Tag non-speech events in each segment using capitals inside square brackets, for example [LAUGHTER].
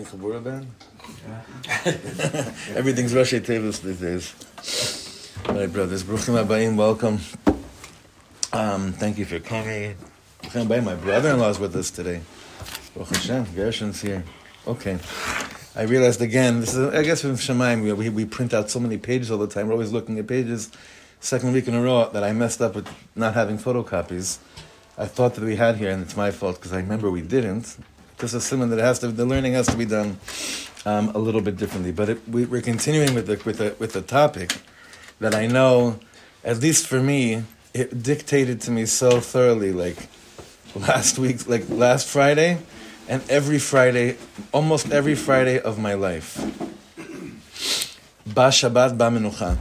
morning Chabura band. [LAUGHS] Everything's Rashi Tevis these days. My brothers, Bruchim Abayim, welcome. Um, thank you for coming. Bruchim Abayim, my brother-in-law is with us today. Baruch Hashem, Gershon's here. Okay. I realized again, this is, I guess from Shemaim, we, we print out so many pages all the time. We're always looking at pages. Second week in a row that I messed up with not having photocopies. I thought that we had here, and it's my fault because I remember we didn't. Just assuming that it has to, the learning has to be done um, a little bit differently. But it, we, are continuing with the with the with the topic that I know, at least for me, it dictated to me so thoroughly. Like last week, like last Friday, and every Friday, almost every Friday of my life. Ba Shabbat Ba Menucha.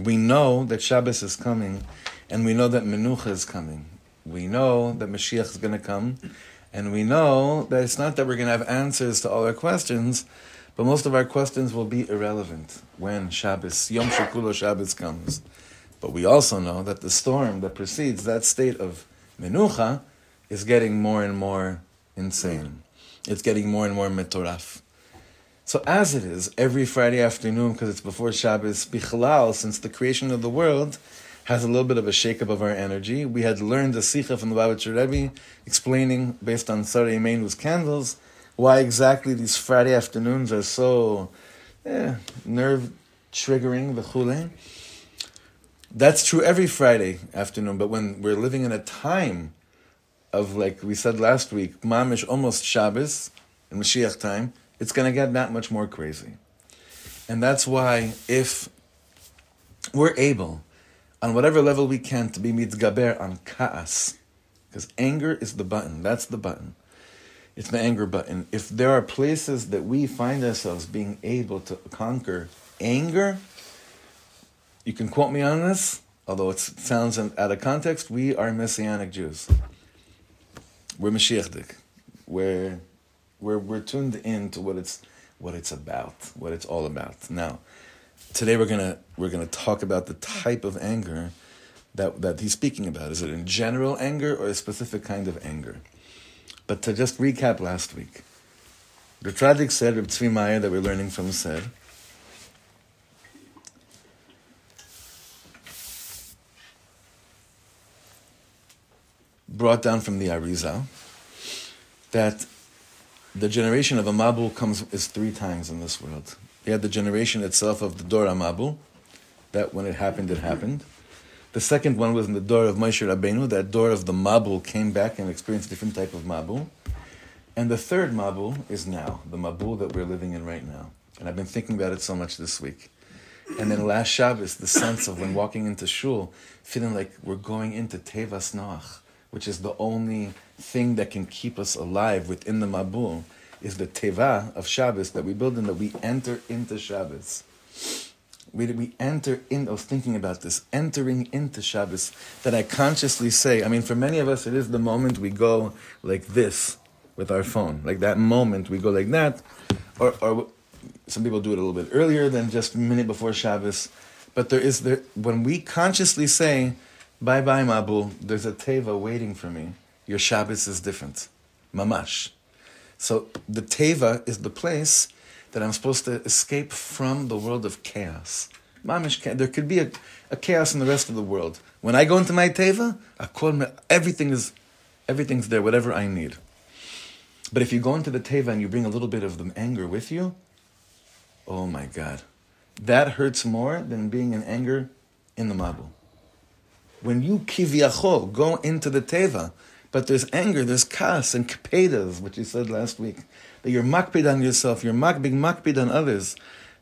We know that Shabbos is coming, and we know that Menucha is coming we know that Mashiach is going to come, and we know that it's not that we're going to have answers to all our questions, but most of our questions will be irrelevant when Shabbos, Yom Shekulo Shabbos comes. But we also know that the storm that precedes that state of Menucha is getting more and more insane. It's getting more and more metoraf. So as it is, every Friday afternoon, because it's before Shabbos, Bichlal, since the creation of the world, has a little bit of a shakeup of our energy. We had learned the Sikha from the Babachir Rebbe, explaining, based on Sarah Imeinu's candles, why exactly these Friday afternoons are so eh, nerve triggering, the chule. That's true every Friday afternoon, but when we're living in a time of, like we said last week, mamish almost Shabbos, in Mashiach time, it's going to get that much more crazy. And that's why if we're able on whatever level we can to be mitgaber on ka'as. Because anger is the button. That's the button. It's the anger button. If there are places that we find ourselves being able to conquer anger, you can quote me on this, although it sounds out of context. We are Messianic Jews. We're Mashiachdik. We're, we're, we're tuned in to what it's, what it's about, what it's all about. Now, today we're gonna we're gonna talk about the type of anger that that he's speaking about. Is it in general anger or a specific kind of anger? But to just recap last week, the Tzaddik said, Reb Tzvi Meyer, that we're learning from said. Brought down from the Arizal that the generation of a Mabul comes is three times in this world. You had the generation itself of the Dor Amabu, that when it happened, it happened. The second one was in the door of Moshe Rabbeinu, that door of the Mabul came back and experienced a different type of Mabul. And the third Mabul is now, the Mabul that we're living in right now. And I've been thinking about it so much this week. And then last Shabbos, the sense of when walking into shul, feeling like we're going into Tevas Noach, which is the only thing that can keep us alive within the Mabul is the teva of Shabbos that we build in, that we enter into Shabbos. We, we enter in, I was thinking about this, entering into Shabbos, that I consciously say, I mean, for many of us, it is the moment we go like this with our phone. Like that moment, we go like that. Or, or some people do it a little bit earlier than just a minute before Shabbos. But there is, there, when we consciously say, bye bye, Mabul, there's a teva waiting for me, your Shabbos is different. Mamash. So the Teva is the place that I'm supposed to escape from the world of chaos. There could be a, a chaos in the rest of the world. When I go into my Teva, everything is, everything's there, whatever I need. But if you go into the Teva and you bring a little bit of the anger with you, oh my God. That hurts more than being in anger in the Mabu. When you kiviyachol go into the Teva, but there's anger, there's kas and kapedas, which you said last week, that you're makpid on yourself, you're makbig makpid on others.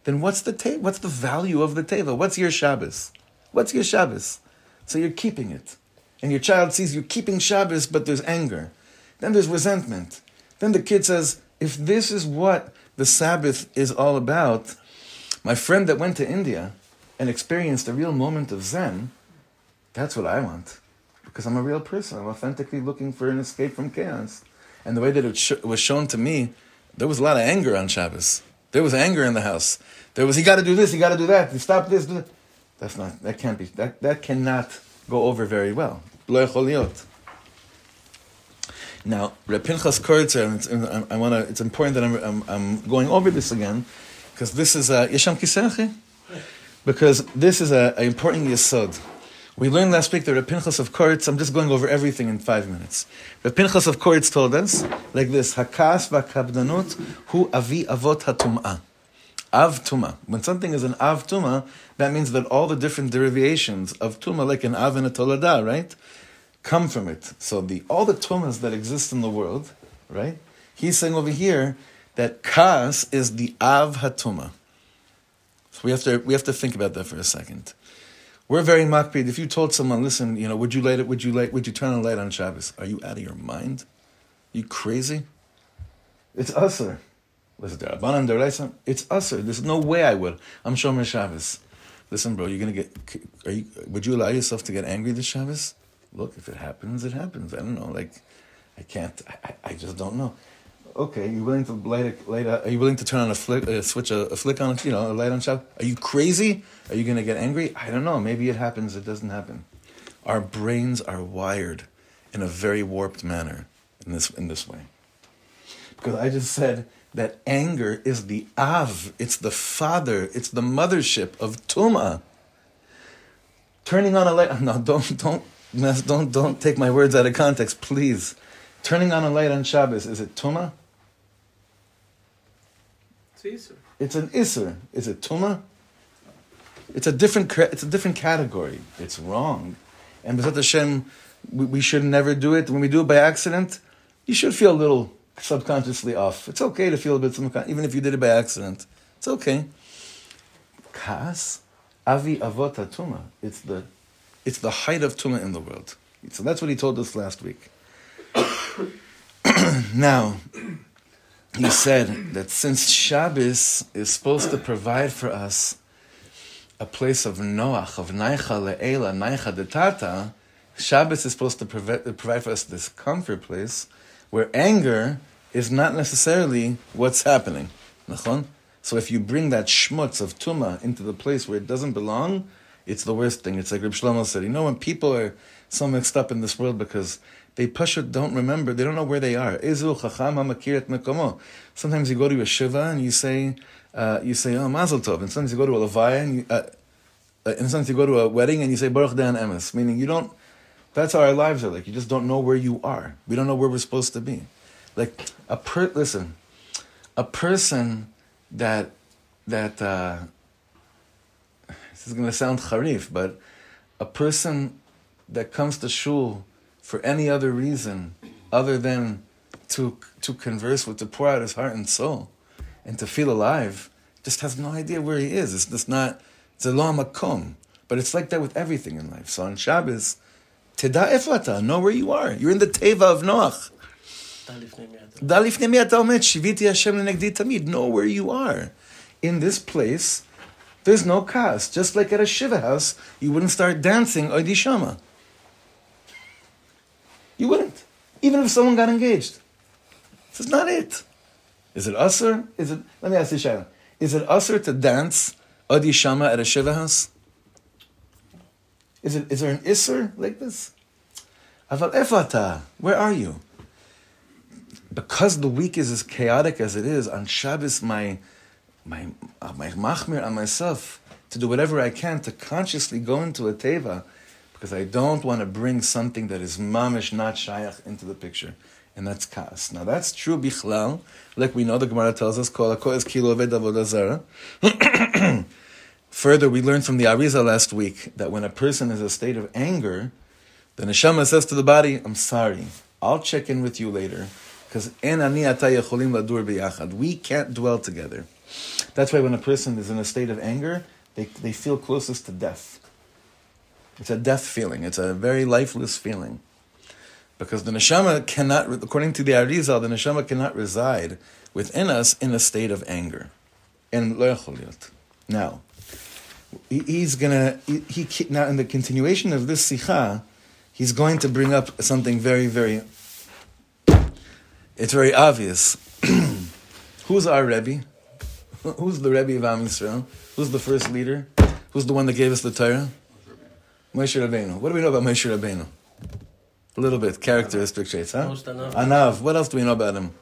Then what's the te- what's the value of the teva? What's your Shabbos? What's your Shabbos? So you're keeping it. And your child sees you're keeping Shabbos, but there's anger. Then there's resentment. Then the kid says, if this is what the Sabbath is all about, my friend that went to India and experienced a real moment of Zen, that's what I want because I'm a real person. I'm authentically looking for an escape from chaos. And the way that it sh- was shown to me, there was a lot of anger on Shabbos. There was anger in the house. There was, he got to do this, he got to do that, stop this. Do that. That's not, that can't be, that, that cannot go over very well. Now, Reb Pinchas Koritzer, I want to. It's important that I'm, I'm, I'm, going over this again because this is a Yesham Kisechi. Because this is an important yesod. We learned last week that Reb Pinchas of Koritz. I'm just going over everything in five minutes. Reb Pinchas of Koritz told us like this: Hakas v'kabdanut hu avi avot hatum'ah. Av tuma. When something is an av tuma, that means that all the different derivations of tuma, like an av and a tolada, right, come from it. So the all the tumas that exist in the world, right? He's saying over here that kas is the av hatuma. So we have to we have to think about that for a second. We're very makpid. If you told someone, listen, you know, would you light it? Would you light? Would you turn on light on Shabbos? Are you out of your mind? You crazy? It's usher. Listen, Deraisa, it's usher. There's no way I would. I'm Shomer Shabbos. Listen, bro, you're gonna get. Are you? Would you allow yourself to get angry this Shabbos? Look, if it happens, it happens. I don't know. Like, I can't. I, I just don't know. Okay, you willing to light a, light a, Are you willing to turn on a flick, uh, switch a, a, flick on, you know, a light on Shabbos? Are you crazy? Are you gonna get angry? I don't know. Maybe it happens. It doesn't happen. Our brains are wired in a very warped manner in this in this way. Because I just said that anger is the Av, it's the father, it's the mothership of Tuma. Turning on a light, [LAUGHS] no, don't, don't, don't, don't take my words out of context, please. Turning on a light on Shabbos, is it Tuma? It's an Isser. Is it Tuma? It's a different, it's a different category. It's wrong. And B'ezrat Hashem, we, we should never do it. When we do it by accident, you should feel a little subconsciously off. It's okay to feel a bit subconscious, even if you did it by accident. It's okay. Kas, avi avot tuma. It's the, it's the height of tuma in the world. So that's what he told us last week. [COUGHS] now, he said that since Shabbos is supposed to provide for us a place of Noach, of Naicha le'ela, Naicha detata, Shabbos is supposed to provide, for us this comfort place where anger is not necessarily what's happening. So if you bring that schmutz of tuma into the place where it doesn't belong, it's the worst thing. It's like Reb Shlomo said. You know when people are so mixed up in this world because they pashut don't remember, they don't know where they are. Sometimes you go to a shiva and you say, uh, you say, oh, mazel tov. And sometimes you go to a levaya and uh, uh, and sometimes you go to a wedding and you say, baruch dan emes. Meaning you don't, that's how our lives are like. You just don't know where you are. We don't know where we're supposed to be. Like a per listen, a person that that uh, this is going to sound harif, but a person that comes to shul for any other reason other than to to converse with, to pour out his heart and soul, and to feel alive, just has no idea where he is. It's just not it's a lo makom. But it's like that with everything in life. So on Shabbos, teda eflata, know where you are. You're in the teva of Noach. Dalif Namiya'mid, Shivitiya Shemnagdameed, know where you are. In this place, there's no kas. Just like at a shiva house, you wouldn't start dancing Oidi Shama. You wouldn't. Even if someone got engaged. This is not it. Is it usher? Is it let me ask you Shaila. Is it usher to dance Adi Shama at a Shiva house? Is it is there an Isser like this? Aval Efata, where are you? because the week is as chaotic as it is, on Shabbos, my, my, uh, my machmir on myself to do whatever I can to consciously go into a teva, because I don't want to bring something that is mamish, not shayach, into the picture. And that's kas. Now that's true bichlal, like we know the Gemara tells us, kol is kilo [COUGHS] Further, we learned from the Arizal last week that when a person is in a state of anger, the neshama says to the body, I'm sorry, I'll check in with you later. Because we can't dwell together. That's why when a person is in a state of anger, they, they feel closest to death. It's a death feeling. It's a very lifeless feeling. Because the neshama cannot, according to the Arizal, the neshama cannot reside within us in a state of anger. And Now, he's gonna, he, he, now in the continuation of this sikha, he's going to bring up something very, very it's very obvious. [CLEARS THROAT] Who's our Rebbe? Who's the Rebbe of Am Yisrael? Who's the first leader? Who's the one that gave us the Torah? Moshe Rabbeinu. What do we know about Moshe Rabbeinu? A little bit. Characteristic traits, huh? Most anav. Anav. What else do we know about him?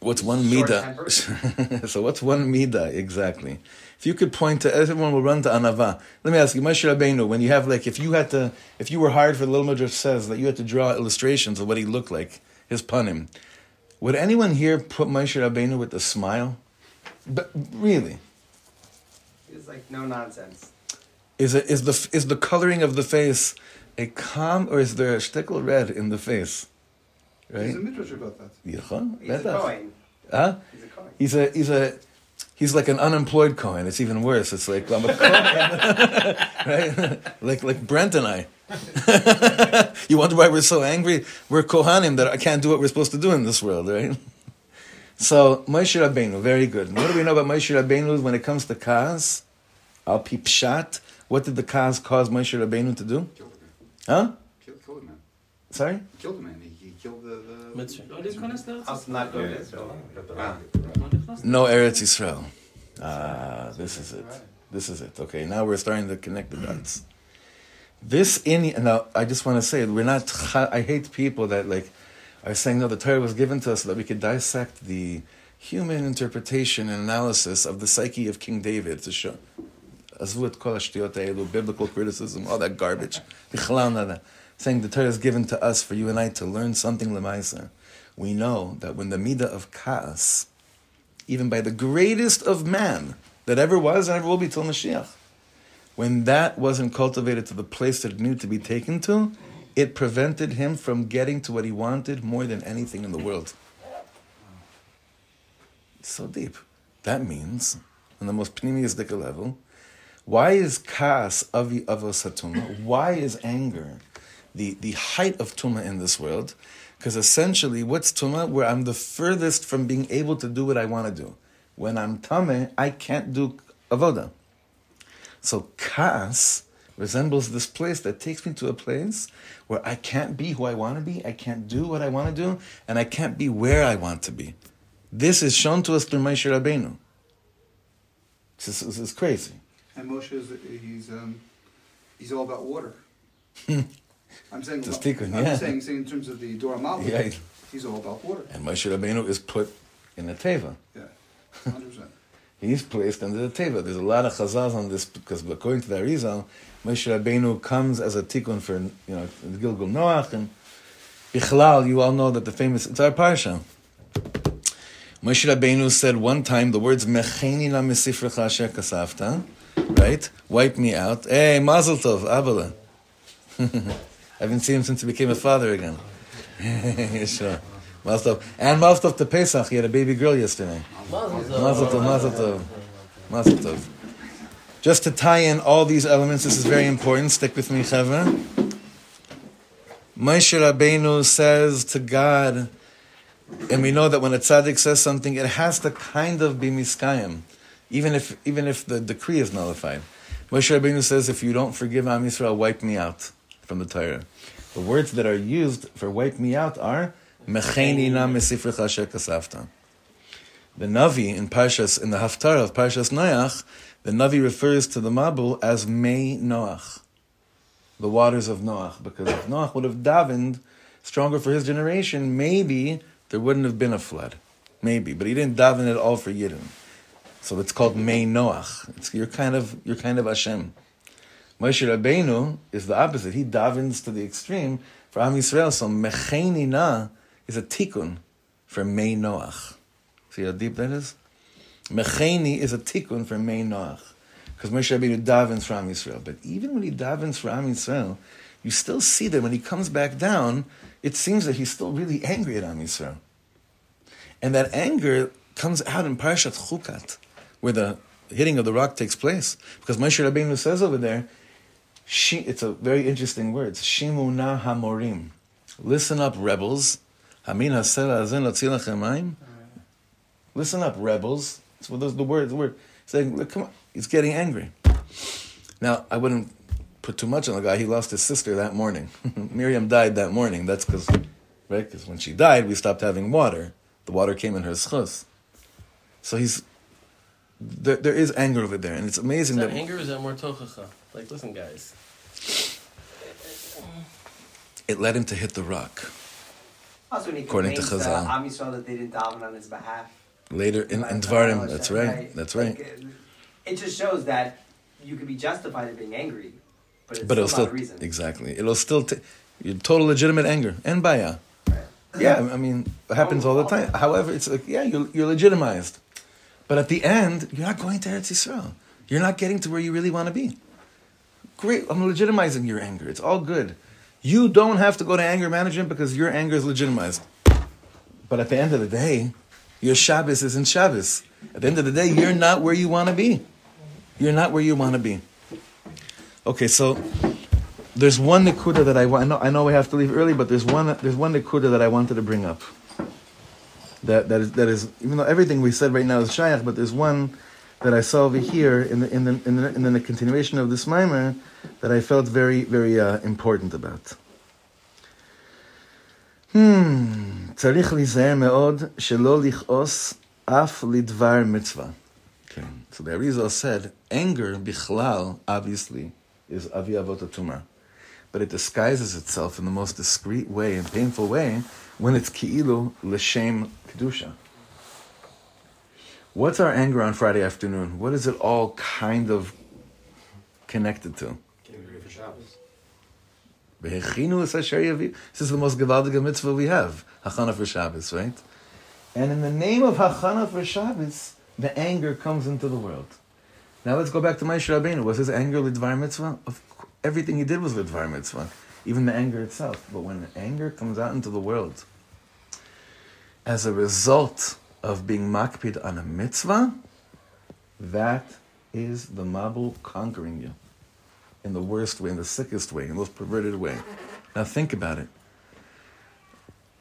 What's one Short midah? [LAUGHS] so what's one midah exactly? If you could point to, everyone will run to anava. Let me ask you, Moshe Rabbeinu, when you have like, if you had to, if you were hired for the Little Midrash says that you had to draw illustrations of what he looked like, his panim, would anyone here put Moshe Rabbeinu with a smile? But really, It's like no nonsense. Is it is the is the coloring of the face a calm or is there a shtickle red in the face? Right? There's a midrash about that. Yachon? He's a coin. Huh? He's a coin. He's a he's a he's like an unemployed coin. It's even worse. It's like I'm a coin, [LAUGHS] right? like like Brent and I. [LAUGHS] you wonder why we're so angry? We're kohanim that I can't do what we're supposed to do in this world, right? So Moshe Rabbeinu, very good. What do we know about Moshe Rabbeinu when it comes to kaz? Al pi pshat. What did the kaz cause Moshe Rabbeinu to do? Killed a man. Huh? Killed, killed a man. sorry. Killed a man. He, he killed the. the Mitzvah. Us not go to Israel. Ah. No Eretz Yisrael. Ah, this is it. This is it. Okay, now we're starting to connect the dots. This in now, I just want to say we're not. I hate people that like are saying no. The Torah was given to us so that we could dissect the human interpretation and analysis of the psyche of King David to show. Azvut kol hashtiyot ha'elu, biblical criticism, all that garbage. Bichlal nada. Saying the Torah is given to us for you and I to learn something lemaisa. We know that when the midah of kaas, even by the greatest of man that ever was and ever will be till Mashiach, when that wasn't cultivated to the place that it needed to be taken to, it prevented him from getting to what he wanted more than anything in the world. So deep. That means, on the most pneumistic level, why is kas avi avos hatuma? Why is anger the, the height of tuma in this world? Because essentially, what's tuma? Where I'm the furthest from being able to do what I want to do. When I'm tame, I can't do avoda. So kas resembles this place that takes me to a place where I can't be who I want to be, I can't do what I want to do, and I can't be where I want to be. This is shown to us through Moshe Rabbeinu. This is, this is crazy. And Moshe is he's um, he's all about water. [LAUGHS] I'm saying. Just I'm yeah. saying, saying in terms of the Dora Malvi, Yeah. he's all about water. And Moshe Rabbeinu is put in the teva. Yeah, [LAUGHS] hundred percent. He's placed under the teva. There's a lot of chazals on this because according to the Arizal, Moshe Rabbeinu comes as a tikkun for you know the Gilgul Noach and Bichlal. You all know that the famous it's our parsha. Moshe Rabbeinu said one time the words "Mecheni la kasafta," right? Wipe me out. Hey, Mazel Tov, Abela. [LAUGHS] I haven't seen him since he became a father again. [LAUGHS] sure. Mazel Tov. And Mazel Tov to Pesach. He had a baby girl yesterday. Mazel tov, mazel tov, mazel tov. Just to tie in all these elements, this is very important. Stick with me, Chevra. Moshe Rabbeinu says to God, and we know that when a tzaddik says something, it has to kind of be miskayim, even if even if the decree is nullified. Moshe Rabbeinu says, "If you don't forgive Am Yisrael, wipe me out from the Torah." The words that are used for "wipe me out" are "mecheni na mesifrecha asher kasafta." The Navi in Parshas in the Haftarah of Parshas Noach, the Navi refers to the Mabul as Mei Noach, the waters of Noach, because if Noach would have davened stronger for his generation, maybe there wouldn't have been a flood, maybe. But he didn't daven at all for Yidden, so it's called Mei Noach. It's, you're kind of you're kind of Hashem. Moshe Rabbeinu is the opposite. He davens to the extreme for Am Yisrael. So Mecheni Na is a tikkun for Mei Noach. See how deep that is? Mecheni is a tikkun for Mei Noach. Because Moshe Rabbeinu davens for Am Yisrael. But even when he davens for Am Yisrael, you still see that when he comes back down, it seems that he's still really angry at Am Yisrael. And that anger comes out in Parashat Chukat, where the hitting of the rock takes place. Because Moshe Rabbeinu says over there, she, it's a very interesting word, Shimuna Hamorim. Listen up, rebels. Listen up, rebels. That's what those the words were saying. Look, come on, he's getting angry. Now, I wouldn't put too much on the guy. He lost his sister that morning. [LAUGHS] Miriam died that morning. That's because, right? Because when she died, we stopped having water. The water came in her schus. So he's there. There is anger over there, and it's amazing that that anger is that more tochacha? Like, listen, guys. it led him to hit the rock. Also, when he According to Chazal. to Am Yisrael that they didn't daven on his behalf. Later in, Right, in Dvarim, that's right. right, that's right. Like, it just shows that you could be justified in being angry, but it's But it'll still still, not a reason. exactly, it'll still, t- your total legitimate anger, and baya. Right. Yeah, I mean, it happens oh, all the oh. time. However, it's like, yeah, you're, you're legitimized. But at the end, you're not going to Eretz Yisrael. You're not getting to where you really want to be. Great, I'm legitimizing your anger. It's all good. You don't have to go to anger management because your anger is legitimized. But at the end of the day, your Shabbos isn't Shabbos. At the end of the day, you're not where you want to be. You're not where you want to be. Okay, so there's one nikuda that I want. I know, I know we have to leave early, but there's one. There's one nikuda that I wanted to bring up That that is that is even though everything we said right now is shayach, but there's one that I saw over here in the in the in the, in the continuation of this mimer that I felt very very uh, important about. Hmm, צריך להיזהר מאוד שלא לכעוס אף לדבר מצווה. Okay, so the Arizal said, anger, bichlal, obviously, is avi avot tumah. But it disguises itself in the most discreet way and painful way when it's ki'ilu l'shem kedusha. What's our anger on Friday afternoon? What is it all kind of connected to? This is the most gewaldige mitzvah we have, Hachana for Shabbos, right? And in the name of Hachana for Shabbos, the anger comes into the world. Now let's go back to Moshe Rabbeinu. Was his anger lidvar mitzvah? Of everything he did was lidvar mitzvah, even the anger itself. But when the anger comes out into the world, as a result of being makpid on a mitzvah, that is the mabul conquering you in the worst way, in the sickest way, in the most perverted way. Now think about it.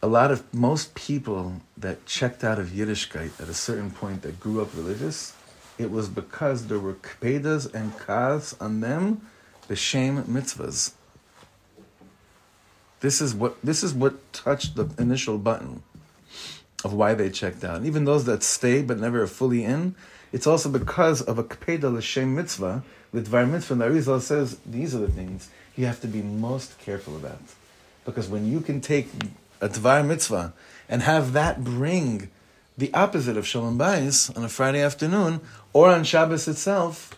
A lot of most people that checked out of Yiddishkeit at a certain point that grew up religious, it was because there were kpedas and kas on them, b'shem mitzvahs. This is what this is what touched the initial button of why they checked out. And even those that stayed but never fully in, it's also because of a kpeda l'shem mitzvah, l'dvar mitzvah. The Arizal says these are the things you have to be most careful about, because when you can take a dvar mitzvah and have that bring the opposite of shalom bayis on a Friday afternoon or on Shabbos itself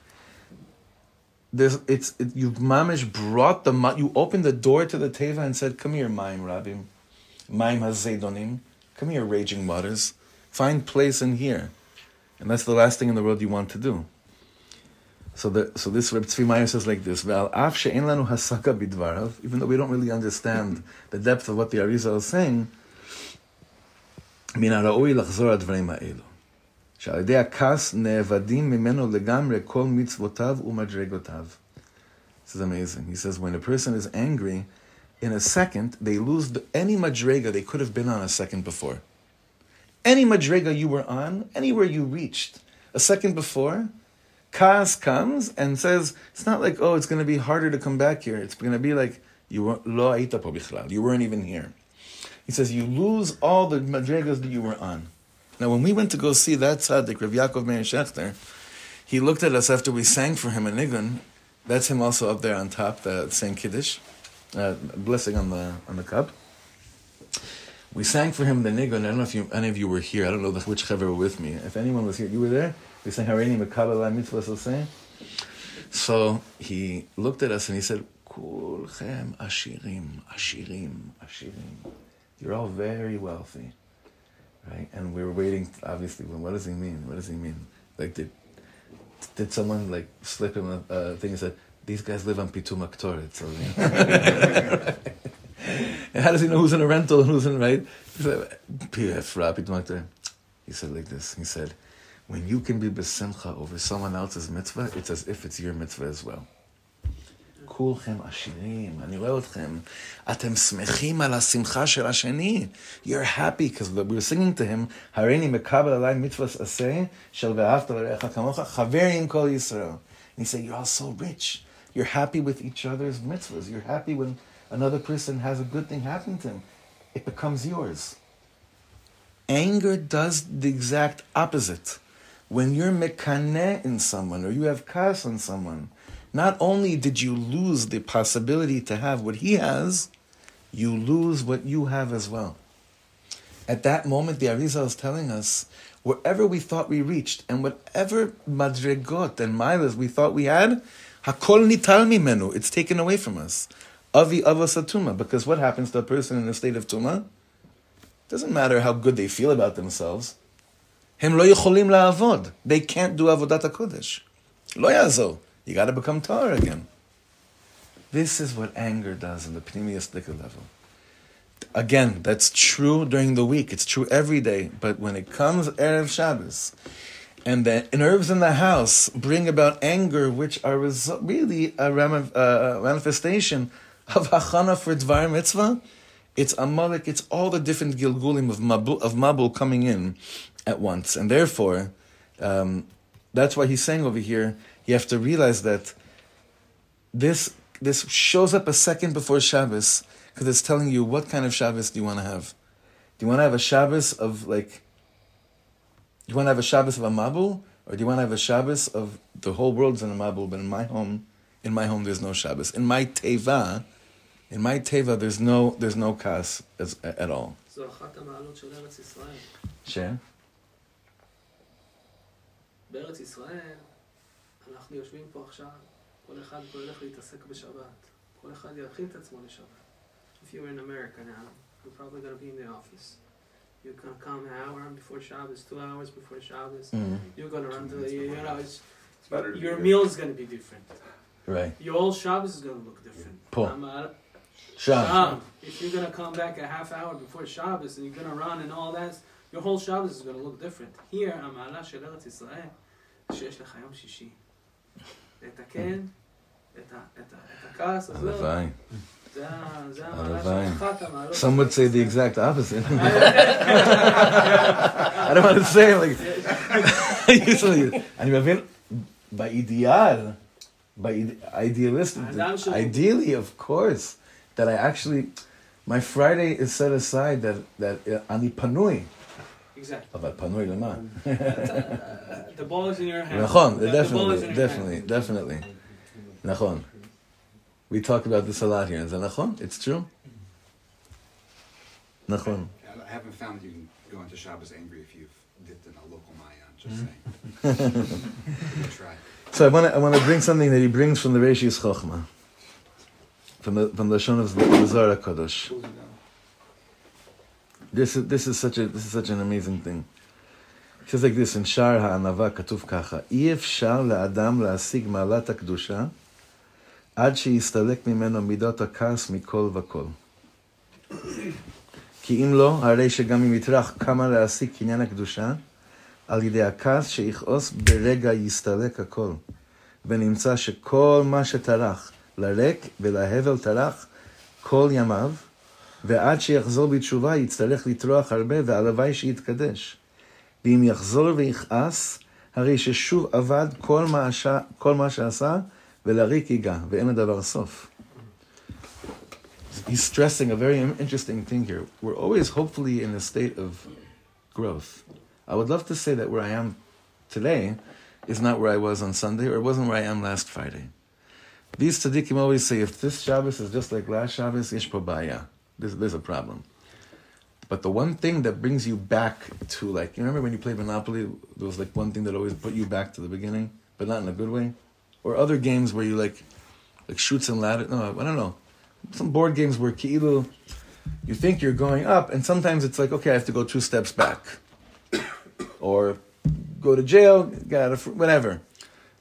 There's, it's, it, you've mamish brought the, ma- you opened the door to the teva and said, come here, Maim Rabim, Maim Hazedonim, come here, raging waters, find place in here. And that's the last thing in the world you want to do. So, the, so this Reb Tzvi Meyer says like this, "Ve'al af she'en lanu hasaka bidvarav," even though we don't really understand the depth of what the Arizal is saying, מן הראוי לחזור על הדברים האלו. שעל ידי הכעס נאבדים ממנו לגמרי כל מצוותיו ומדרגותיו. This is amazing. He says when a person is angry, in a second, they lose the, any madrega they could have been on a second before. Any madrega you were on, anywhere you reached, a second before, Kaas comes and says, it's not like, oh, it's going to be harder to come back here. It's going to be like, you weren't, lo aita po bichlal. You weren't even here. He says, you lose all the madrigas that you were on. Now, when we went to go see that tzaddik, Rav Yaakov Meir Shechter, he looked at us after we sang for him in Nigun. That's him also up there on top, the saying Kiddush, uh, blessing on the on the cup. We sang for him the Nigun. I don't know if you, any of you were here. I don't know which chaver were with me. If anyone was here, you were there. We sang Harini Mekabel Mitzvah. So he looked at us and he said, Kulchem ashirim, ashirim, ashirim. You're all very wealthy, right? And we were waiting. Obviously, well, what does he mean? What does he mean? Like, did did someone like slip him a thing and said, "These guys live on Pitum Aktoret"? So, and [LAUGHS] how does he know who's in a rental and who's in right? He said, "PF Ra, He said like this. He said, "When you can be besimcha over someone else's mitzvah, it's as if it's your mitzvah as well." כולכם עשירים, אני רואה אתכם. אתם שמחים על השמחה של השני. You're happy, because we were singing to him, הריני מקבל עליי מצווה עשה, של ואהבת לרעך כמוך, חבר עם כל ישראל. And he said, you're all so rich. You're happy with each other's mitzvahs. You're happy when another person has a good thing happen to him. It becomes yours. Anger does the exact opposite. When you're mekaneh in someone, or you have kas on someone, not only did you lose the possibility to have what he has, you lose what you have as well. At that moment, the Arizal is telling us wherever we thought we reached and whatever madregot and milas we thought we had, hakol nital mimenu, it's taken away from us. Avi avasatuma, because what happens to a person in a state of tuma? Doesn't matter how good they feel about themselves. Hem lo la'avod. They can't do avodat hakodesh. Lo yazor. You got to become tar again. This is what anger does on the pneumiastic level. Again, that's true during the week. It's true every day. But when it comes Erev Shabbos, and the nerves in the house bring about anger, which are really a ram- uh, manifestation of hachana for dvar mitzvah, it's amalek, it's all the different gilgulim of mabul, of mabul coming in at once. And therefore, um, that's why he's saying over here, you have to realize that this this shows up a second before Shabbos because it's telling you what kind of Shabbos do you want to have. Do you want to have a Shabbos of like? Do you want to have a Shabbos of a Mabul, or do you want to have a Shabbos of the whole world's in a Mabul, but in my home, in my home there's no Shabbos. In my teva, in my teva there's no there's no kas as, at all. זו בארץ ישראל, אנחנו יושבים פה עכשיו, כל אחד פה ילך להתעסק בשבת. כל אחד יכין את עצמו לשבת. If you're in America now, you're probably going to be in the office. You're going to come an hour before Shabbos, two hours before Shabbos. Mm. You're going to run to the, you know, it's, It's better to your be meal is going to be different. Right. Your whole Shabbos is going to look different. Paul. Um, uh, Sham. Sham. If you're gonna come back a half hour before Shabbos and you're gonna run and all that, your whole Shabbos is gonna look different. Here, המעלה של ארץ ישראל, שיש לך יום שישי. לתקן את ה- את ה- את הכעס הזה, הלוואי. זה ה- זה המעלה הלוואי. של אחת המעלות. של Some would ארץ say the ישראל. exact opposite. [LAUGHS] I don't want to say it like usually. אני מבין, באידיאל, באידיאליסט, האדם שהוא- ideally, of course, that I actually, my Friday is set aside that, that uh, אני פנוי, Exactly. אבל פנוי lema. The ball is in your hand. נכון, definitely, definitely, definitely. Nachon, We talk about this a lot here. it Nachon? It's true? Nachon. I haven't found you can go into Shabbos angry if you've dipped in a local mayan, just mm-hmm. saying. [LAUGHS] Try. So I want to I want to bring something that he brings from the Reishis Chochma, from the from the Shon of the Zohar Kadosh Close it down. This is this is such a this is such an amazing thing. It says like this in Shar HaAnava כתוב ככה: אי אפשר לאדם להשיג מעלת הקדושה עד שיסתלק ממנו מידות הכעס מכל וכל. כי אם לא, הרי שגם אם יטרח כמה להשיג קניין הקדושה, על ידי הכעס שיכעוס ברגע יסתלק הכל. ונמצא שכל מה שטרח לריק ולהבל טרח כל ימיו, ועד שיחזור בתשובה יצטרך לטרוח הרבה, והלוואי שיתקדש. ואם יחזור ויכעס, הרי ששוב עבד כל מה, ש... כל מה שעשה, ולריק ייגע, ואין לדבר סוף. He's stressing a very interesting thing here. We're always hopefully in a state of growth. I would love to say that where I am today is not where I was on Sunday, or it wasn't where I am last Friday. These tzaddikim always say, if this Shabbos is just like last Shabbos, ish probaya. There's, there's a problem. But the one thing that brings you back to like, you remember when you played Monopoly, there was like one thing that always put you back to the beginning, but not in a good way? Or other games where you like, like Chutes and ladder. No, I don't know. Some board games where ki'ilu, you think you're going up, and sometimes it's like, okay, I have to go two steps back. [COUGHS] or go to jail, get out of, fr- whatever.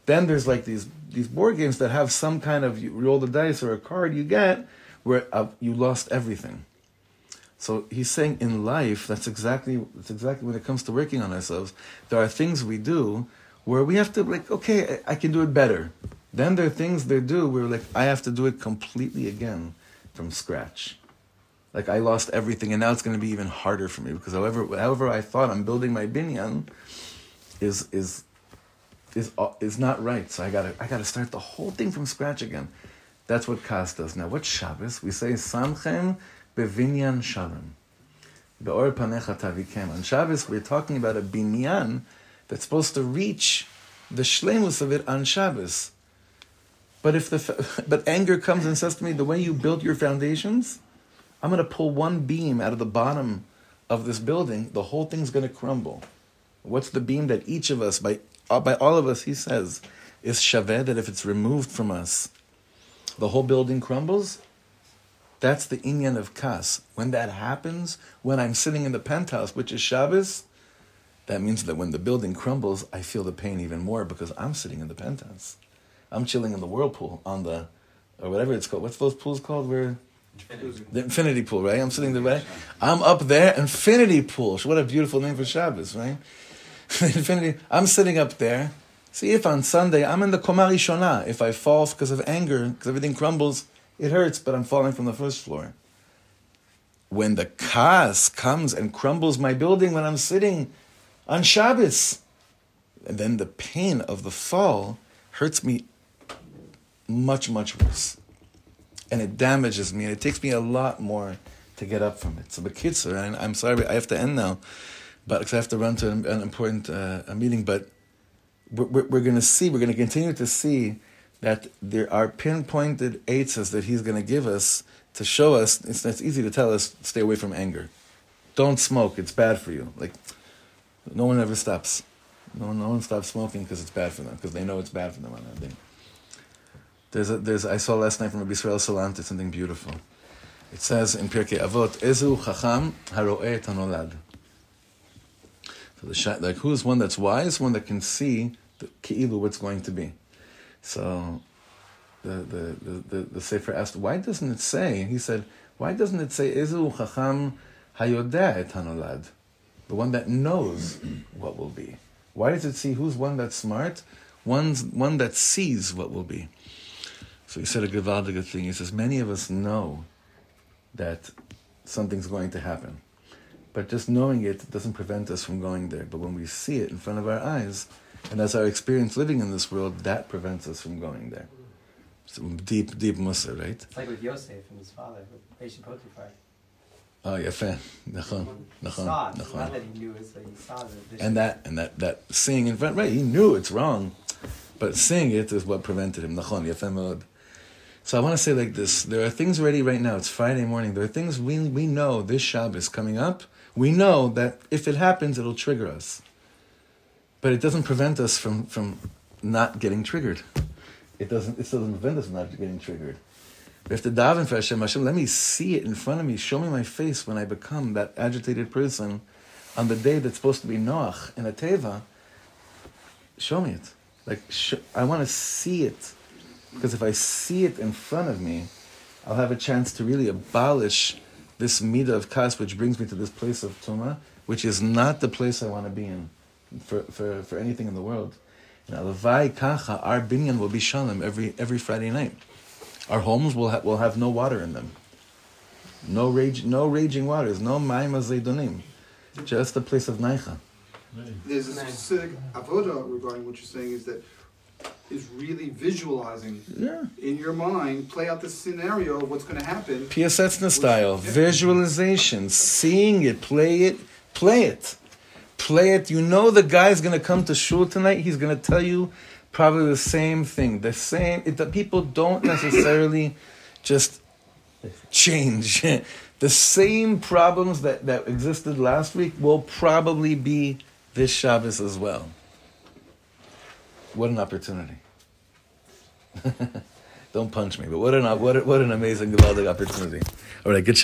Then there's like these these board games that have some kind of you roll the dice or a card you get where uh, you lost everything. So he's saying in life that's exactly that's exactly when it comes to working on ourselves. There are things we do where we have to like okay I, I can do it better. Then there are things they do where like I have to do it completely again from scratch. Like I lost everything and now it's going to be even harder for me because however however I thought I'm building my binyan is is is uh, is not right. So I gotta I gotta start the whole thing from scratch again. That's what Kas does. Now, what's Shabbos? We say Samchem bevinyan shalom. Be'or panecha tavikem. On Shabbos, we're talking about a binyan that's supposed to reach the shlemus of it on Shabbos. But if the [LAUGHS] but anger comes and says to me, the way you built your foundations I'm going to pull one beam out of the bottom of this building, the whole thing's going to crumble. What's the beam that each of us, by, uh, by all of us, he says, is shaveh, that if it's removed from us, the whole building crumbles? That's the inyan of kas. When that happens, when I'm sitting in the penthouse, which is Shabbos, that means that when the building crumbles, I feel the pain even more because I'm sitting in the penthouse. I'm chilling in the whirlpool on the, or whatever it's called. What's those pools called where the infinity pool, right? I'm sitting there, right? I'm up there, infinity pool. What a beautiful name for Shabbos, right? [LAUGHS] infinity. I'm sitting up there. See, if on Sunday I'm in the Komari Shona, if I fall because of anger, because everything crumbles, it hurts, but I'm falling from the first floor. When the kas comes and crumbles my building when I'm sitting on Shabbos, and then the pain of the fall hurts me much, much worse and it damages me, and it takes me a lot more to get up from it. So, Bekitzer, I'm sorry, I have to end now, but because I have to run to an, an important uh, meeting. But we're, we're, going to see, we're going to continue to see that there are pinpointed aids that He's going to give us to show us. It's, it's easy to tell us, stay away from anger. Don't smoke; it's bad for you. Like no one ever stops. No no one stops smoking because it's bad for them because they know it's bad for them. There's a, there's, I saw last night from Rabbi Israel Salant, something beautiful. It says in Pirkei Avot, Ezu chacham haro'eh hanolad. So the like who's one that's wise, one that can see the ki'ilu what's going to be. So the the the the, the Sefer asked, why doesn't it say? He said, why doesn't it say Ezu chacham hayodeh et hanolad, the one that knows what will be? Why does it see who's one that's smart? One's one that sees what will be. So he said a gewaldige thing. He says, many of us know that something's going to happen. But just knowing it doesn't prevent us from going there. But when we see it in front of our eyes, and that's our experience living in this world, that prevents us from going there. So deep, deep mussar, right? It's like with Yosef and his father, with Eishes Potiphar. Oh, יפה, נכון, נכון, נכון. And that, and that, that seeing in front, right, he knew it's wrong, but seeing it is what prevented him. Nachon, יפה מאוד. So I want to say like this, there are things ready right now, it's Friday morning, there are things we, we know this Shabbos coming up, we know that if it happens, it'll trigger us. But it doesn't prevent us from from not getting triggered. It doesn't. It doesn't prevent us from not getting triggered. We have to daven for Hashem. Hashem, let me see it in front of me. Show me my face when I become that agitated person on the day that's supposed to be Noach in a teva. Show me it. Like sh- I want to see it. Because if I see it in front of me, I'll have a chance to really abolish this midah of kas, which brings me to this place of tuma, which is not the place I want to be in for, for, for anything in the world. Now, levai kacha, our binyan will be shalom every every Friday night. Our homes will ha- will have no water in them. No rage, no raging waters, no mayim zaydonim. Just a place of naicha. There's a specific avoda regarding what you're saying is that is really visualizing Yeah. in your mind, play out the scenario of what's going to happen. Piasetzna style, visualization, seeing it, play it, play it. Play it. You know the guy's going to come to shul tonight. He's going to tell you probably the same thing. The same. It, the people don't necessarily just change. [LAUGHS] the same problems that, that existed last week will probably be this Shabbos as well. What an opportunity. [LAUGHS] Don't punch me, but what an, what, what an amazing, gewaldig opportunity. All right, good